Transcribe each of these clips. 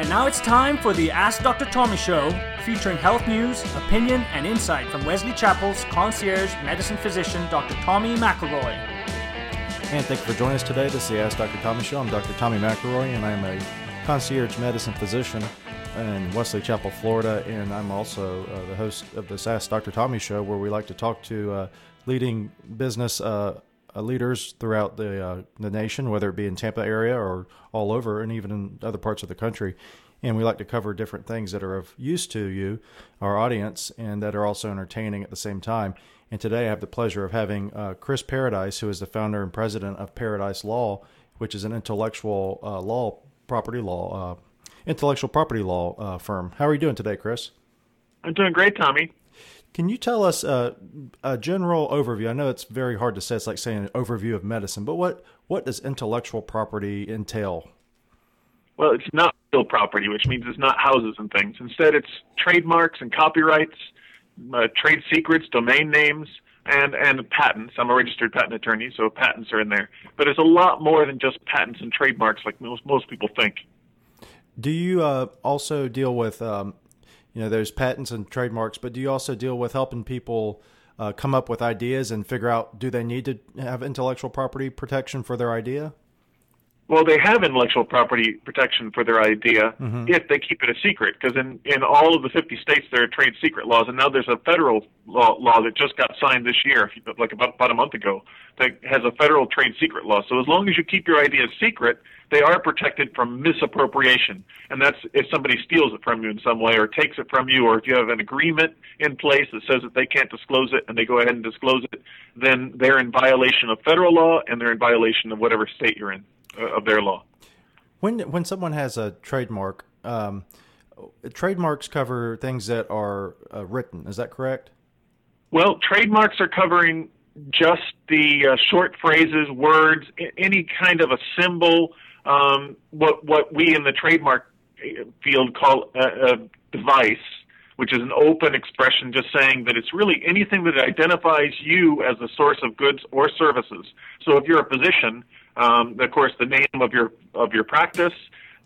And now it's time for the Ask Dr. Tommy Show, featuring health news, opinion, and insight from Wesley Chapel's concierge medicine physician, Dr. Tommy McElroy. And thank you for joining us today. This is the Ask Dr. Tommy Show. I'm Dr. Tommy McElroy, and I'm a concierge medicine physician in Wesley Chapel, Florida. And I'm also uh, the host of this Ask Dr. Tommy Show, where we like to talk to uh, leading business uh, uh, leaders throughout the uh, the nation, whether it be in Tampa area or all over, and even in other parts of the country. And we like to cover different things that are of use to you, our audience, and that are also entertaining at the same time. And today I have the pleasure of having uh, Chris Paradies, who is the founder and president of Paradies Law, which is an intellectual uh, law, property law, uh, intellectual property law firm. How are you doing today, Chris? I'm doing great, Tommy. Can you tell us uh, a general overview? I know it's very hard to say. It's like saying an overview of medicine, but what what does intellectual property entail? Well, it's not real property, which means it's not houses and things. Instead, it's trademarks and copyrights, uh, trade secrets, domain names, and and patents. I'm a registered patent attorney, so patents are in there. But it's a lot more than just patents and trademarks, like most most people think. Do you uh, also deal with um, you know there's patents and trademarks, but do you also deal with helping people uh, come up with ideas and figure out do they need to have intellectual property protection for their idea? Well, they have intellectual property protection for their idea mm-hmm. if they keep it a secret. Because in, in all of the 50 states, there are trade secret laws, and now there's a federal law, law that just got signed this year, like about, about a month ago, that has a federal trade secret law. So as long as you keep your idea secret, they are protected from misappropriation. And that's if somebody steals it from you in some way or takes it from you, or if you have an agreement in place that says that they can't disclose it and they go ahead and disclose it, then they're in violation of federal law and they're in violation of whatever state you're in. Uh, of their law. When when someone has a trademark, um, trademarks cover things that are uh, written. Is that correct? Well, trademarks are covering just the uh, short phrases, words, any kind of a symbol. Um, what what we in the trademark uh, field call a, a device, which is an open expression, just saying that it's really anything that identifies you as a source of goods or services. So if you're a physician um, of course, the name of your of your practice,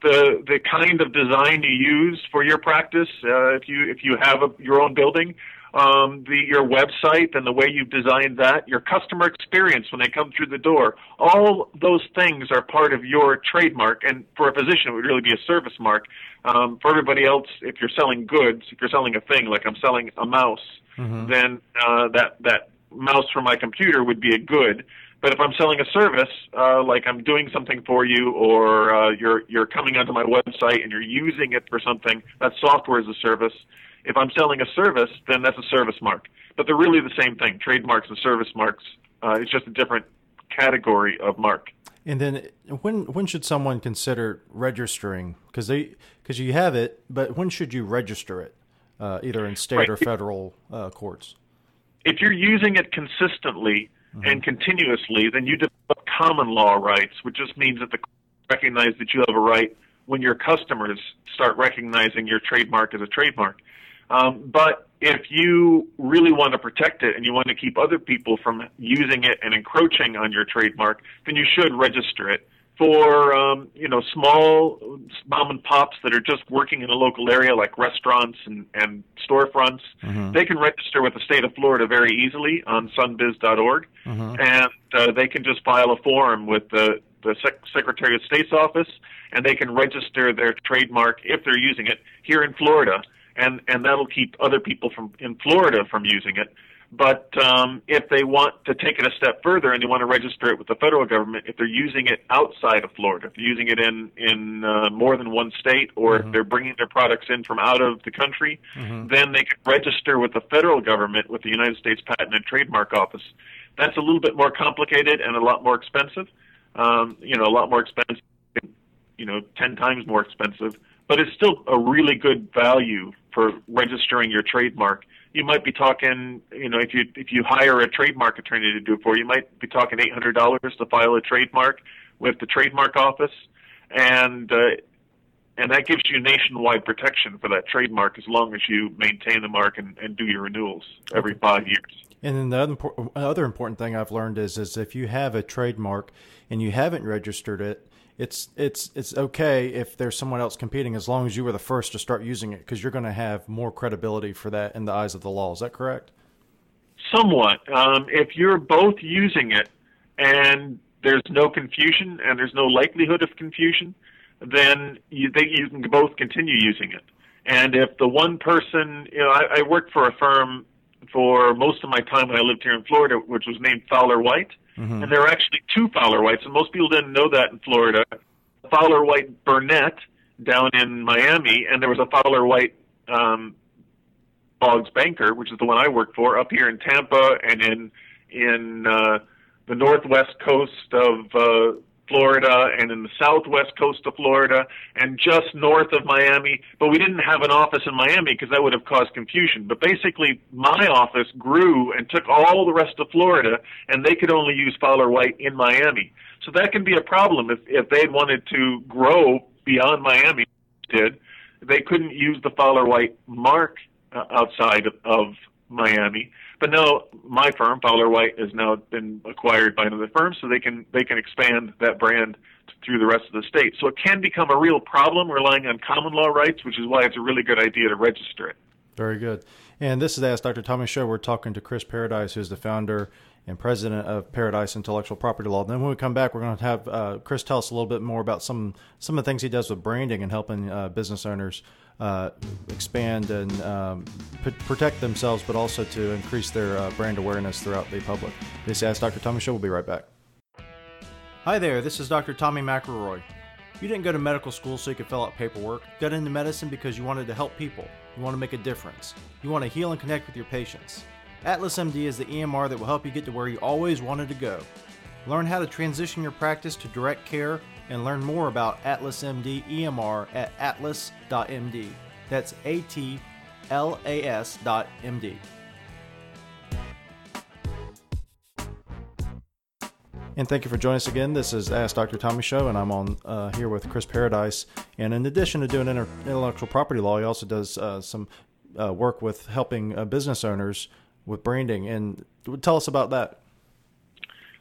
the the kind of design you use for your practice. Uh, if you if you have a, your own building, um, the your website and the way you've designed that, your customer experience when they come through the door, all those things are part of your trademark. And for a physician, it would really be a service mark. Um, for everybody else, if you're selling goods, if you're selling a thing like I'm selling a mouse, mm-hmm. then uh, that that mouse for my computer would be a good. But if I'm selling a service, uh, like I'm doing something for you, or uh, you're you're coming onto my website and you're using it for something, that software is a service. If I'm selling a service, then that's a service mark. But they're really the same thing. Trademarks and service marks. Uh, it's just a different category of mark. And then when when should someone consider registering? Because they because you have it, but when should you register it, uh, either in state right. or federal uh, courts? If you're using it consistently, mm-hmm. and continuously, then you develop common law rights, which just means that the recognize that you have a right when your customers start recognizing your trademark as a trademark. Um, but if you really want to protect it and you want to keep other people from using it and encroaching on your trademark, then you should register it for um, you know small mom and pops that are just working in a local area like restaurants and, and storefronts mm-hmm. they can register with the state of florida very easily on sunbiz.org mm-hmm. and uh, they can just file a form with the, the Sec- secretary of state's office and they can register their trademark if they're using it here in florida and and that'll keep other people from in florida from using it but um, if they want to take it a step further and they want to register it with the federal government, if they're using it outside of Florida, if they're using it in in uh, more than one state, or mm-hmm. if they're bringing their products in from out of the country, mm-hmm. then they can register with the federal government with the United States Patent and Trademark Office. That's a little bit more complicated and a lot more expensive. Um, you know, a lot more expensive. You know, ten times more expensive, but it's still a really good value for registering your trademark you might be talking, you know, if you if you hire a trademark attorney to do it for you, you might be talking eight hundred dollars to file a trademark with the trademark office, and uh, and that gives you nationwide protection for that trademark as long as you maintain the mark and, and do your renewals every five years. And then the other, other important thing I've learned is is if you have a trademark and you haven't registered it, it's it's it's okay if there's someone else competing as long as you were the first to start using it because you're going to have more credibility for that in the eyes of the law. Is that correct? Somewhat. Um, if you're both using it and there's no confusion and there's no likelihood of confusion, then you think you can both continue using it. And if the one person, you know, I, I worked for a firm for most of my time when I lived here in Florida, which was named Fowler White, mm-hmm. and there are actually two Fowler Whites, and most people didn't know that in Florida. Fowler White Burnett down in Miami, and there was a Fowler White um, Boggs Banker, which is the one I work for, up here in Tampa and in in uh, the northwest coast of uh, Florida and in the southwest coast of Florida and just north of Miami. But we didn't have an office in Miami because that would have caused confusion. But basically, my office grew and took all the rest of Florida, and they could only use Fowler White in Miami. So that can be a problem if if they wanted to grow beyond Miami. Did they couldn't use the Fowler White mark uh, outside of, of Miami? But now my firm, Fowler White, has now been acquired by another firm, so they can they can expand that brand through the rest of the state. So it can become a real problem relying on common law rights, which is why it's a really good idea to register it. Very good. And this is the Ask Dr. Tommy Show. We're talking to Chris Paradies, who's the founder and president of Paradies Intellectual Property Law. And Then when we come back, we're going to have uh, Chris tell us a little bit more about some some of the things he does with branding and helping uh, business owners uh, expand and um, p- protect themselves, but also to increase their uh, brand awareness throughout the public. This is Ask Dr. Tommy Show. We'll be right back. Hi there, this is Dr. Tommy McElroy. You didn't go to medical school so you could fill out paperwork. Got into medicine because you wanted to help people. You want to make a difference. You want to heal and connect with your patients. Atlas MD is the EMR that will help you get to where you always wanted to go. Learn how to transition your practice to direct care and learn more about Atlas MD EMR at atlas.md. That's A T L A S And thank you for joining us again. This is Ask Dr. Tommy Show, and I'm on uh, here with Chris Paradies. And in addition to doing intellectual property law, he also does uh, some uh, work with helping uh, business owners with branding. And tell us about that.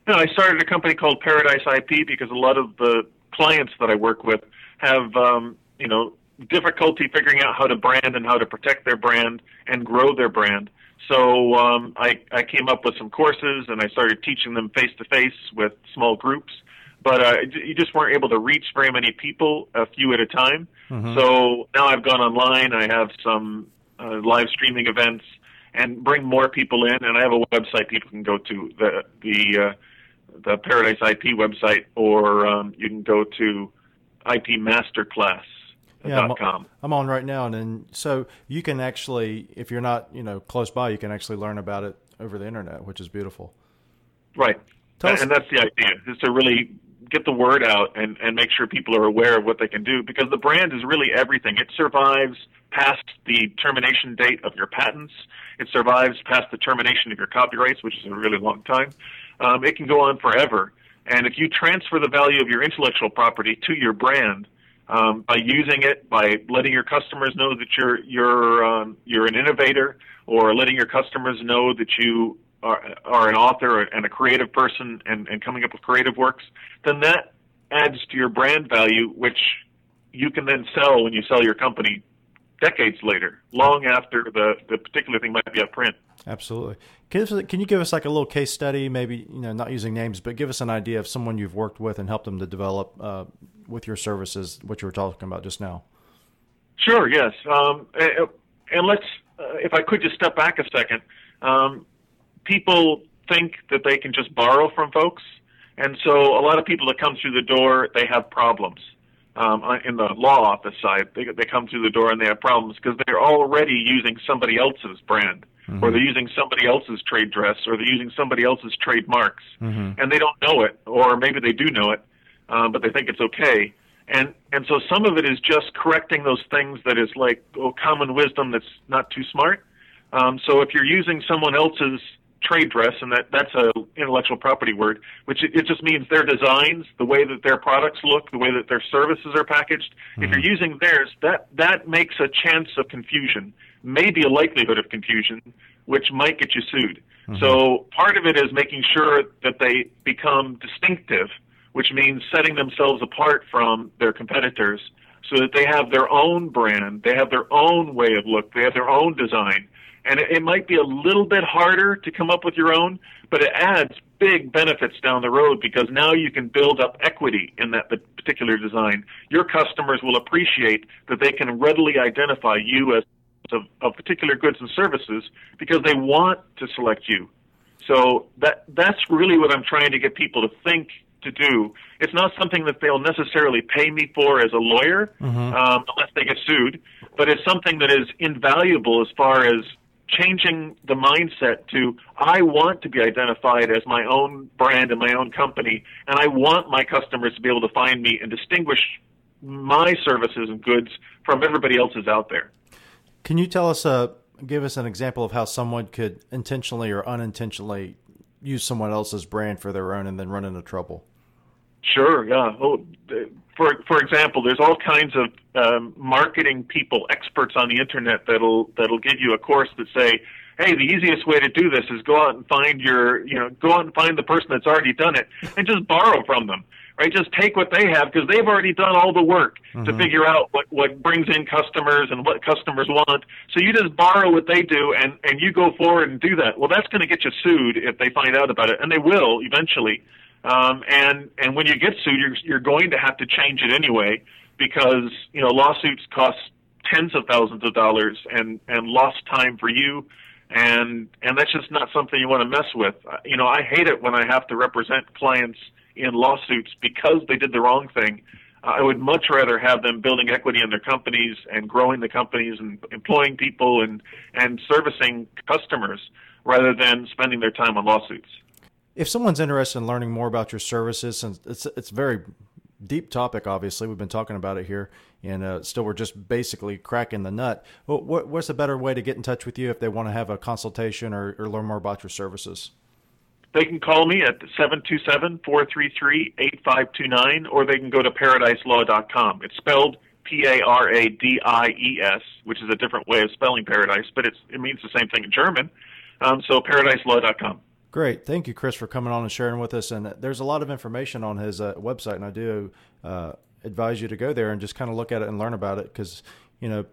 No, I started a company called Paradies IP because a lot of the clients that I work with have, um, you know, difficulty figuring out how to brand and how to protect their brand and grow their brand. So um, I, I came up with some courses and I started teaching them face to face with small groups. But uh, you just weren't able to reach very many people, a few at a time. Mm-hmm. So now I've gone online. I have some uh, live streaming events and bring more people in. And I have a website people can go to the the uh, the Paradies IP website, or um, you can go to IPMasterclass. Yeah, I'm, com. I'm on right now, and then so you can actually, if you're not, you know, close by, you can actually learn about it over the internet, which is beautiful. Right, and, and that's the idea: is to really get the word out and and make sure people are aware of what they can do, because the brand is really everything. It survives past the termination date of your patents. It survives past the termination of your copyrights, which is a really long time um, it can go on forever. And if you transfer the value of your intellectual property to your brand um, by using it, by letting your customers know that you're you're um, you're an innovator, or letting your customers know that you are, are an author and a creative person and, and coming up with creative works, then that adds to your brand value, which you can then sell when you sell your company decades later, long after the, the particular thing might be out print. Absolutely. Can, can you give us like a little case study, maybe you know, not using names, but give us an idea of someone you've worked with and helped them to develop uh, with your services, what you were talking about just now? Sure. Yes. Um, and let's, uh, if I could just step back a second. Um, people think that they can just borrow from folks, and so a lot of people that come through the door, they have problems um, in the law office side, they, they come through the door and they have problems because they're already using somebody else's brand, mm-hmm. or they're using somebody else's trade dress, or they're using somebody else's trademarks, mm-hmm. and they don't know it, or maybe they do know it, um, but they think it's okay. And and so some of it is just correcting those things that is like oh, common wisdom that's not too smart. Um, so if you're using someone else's trade dress, and that that's a intellectual property word, which it, it just means their designs, the way that their products look, the way that their services are packaged. Mm-hmm. If you're using theirs, that that makes a chance of confusion, maybe a likelihood of confusion, which might get you sued. Mm-hmm. So part of it is making sure that they become distinctive, which means setting themselves apart from their competitors so that they have their own brand, they have their own way of look, they have their own design. And it, it might be a little bit harder to come up with your own, but it adds big benefits down the road because now you can build up equity in that particular design. Your customers will appreciate that they can readily identify you as of, of particular goods and services because they want to select you. So that that's really what I'm trying to get people to think to do. It's not something that they'll necessarily pay me for as a lawyer, mm-hmm. um, unless they get sued. But it's something that is invaluable as far as changing the mindset to I want to be identified as my own brand and my own company, and I want my customers to be able to find me and distinguish my services and goods from everybody else's out there. Can you tell us, uh, give us an example of how someone could intentionally or unintentionally use someone else's brand for their own and then run into trouble? Sure. Yeah. Oh, for for example, there's all kinds of um, marketing people, experts on the internet that'll that'll give you a course that say, "Hey, the easiest way to do this is go out and find your, you know, go out and find the person that's already done it and just borrow from them." right? Just take what they have because they've already done all the work mm-hmm. to figure out what what brings in customers and what customers want. So you just borrow what they do and and you go forward and do that. Well, that's going to get you sued if they find out about it, and they will eventually. Um, and and when you get sued, you're you're going to have to change it anyway because you know lawsuits cost tens of thousands of dollars and and lost time for you and and that's just not something you want to mess with. You know, I hate it when I have to represent clients in lawsuits because they did the wrong thing. I would much rather have them building equity in their companies and growing the companies and employing people and, and servicing customers rather than spending their time on lawsuits. If someone's interested in learning more about your services, and it's it's a very deep topic, obviously we've been talking about it here, and uh, still we're just basically cracking the nut. what, what's a better way to get in touch with you if they want to have a consultation or, or learn more about your services? They can call me at 727-433-8529 or they can go to paradieslaw.com. It's spelled P-A-R-A-D-I-E-S, which is a different way of spelling paradise, but it's, it means the same thing in German. Um, so paradieslaw.com. Great. Thank you, Chris, for coming on and sharing with us. And there's a lot of information on his uh, website, and I do uh, advise you to go there and just kind of look at it and learn about it because, you know,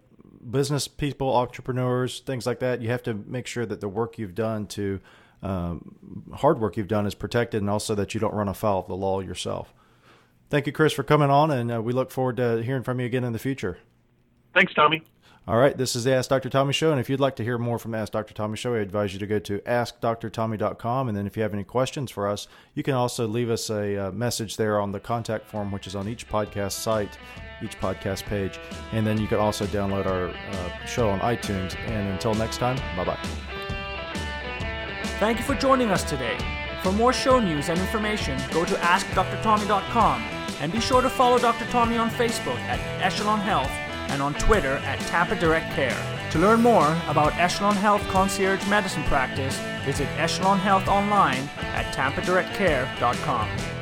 business people, entrepreneurs, things like that, you have to make sure that the work you've done to – um, hard work you've done is protected and also that you don't run afoul of the law yourself. Thank you, Chris, for coming on, and uh, we look forward to hearing from you again in the future. Thanks, Tommy. All right, this is the Ask Dr. Tommy Show, and if you'd like to hear more from the Ask Dr. Tommy Show, I advise you to go to AskDrTommy.com, and then if you have any questions for us, you can also leave us a uh, message there on the contact form, which is on each podcast site, each podcast page, and then you can also download our uh, show on iTunes. And until next time, bye bye. Thank you for joining us today. For more show news and information, go to AskDrTommy.com and be sure to follow Dr. Tommy on Facebook at Echelon Health and on Twitter at Tampa Direct Care. To learn more about Echelon Health Concierge Medicine Practice, visit Echelon Health online at tampadirectcare.com.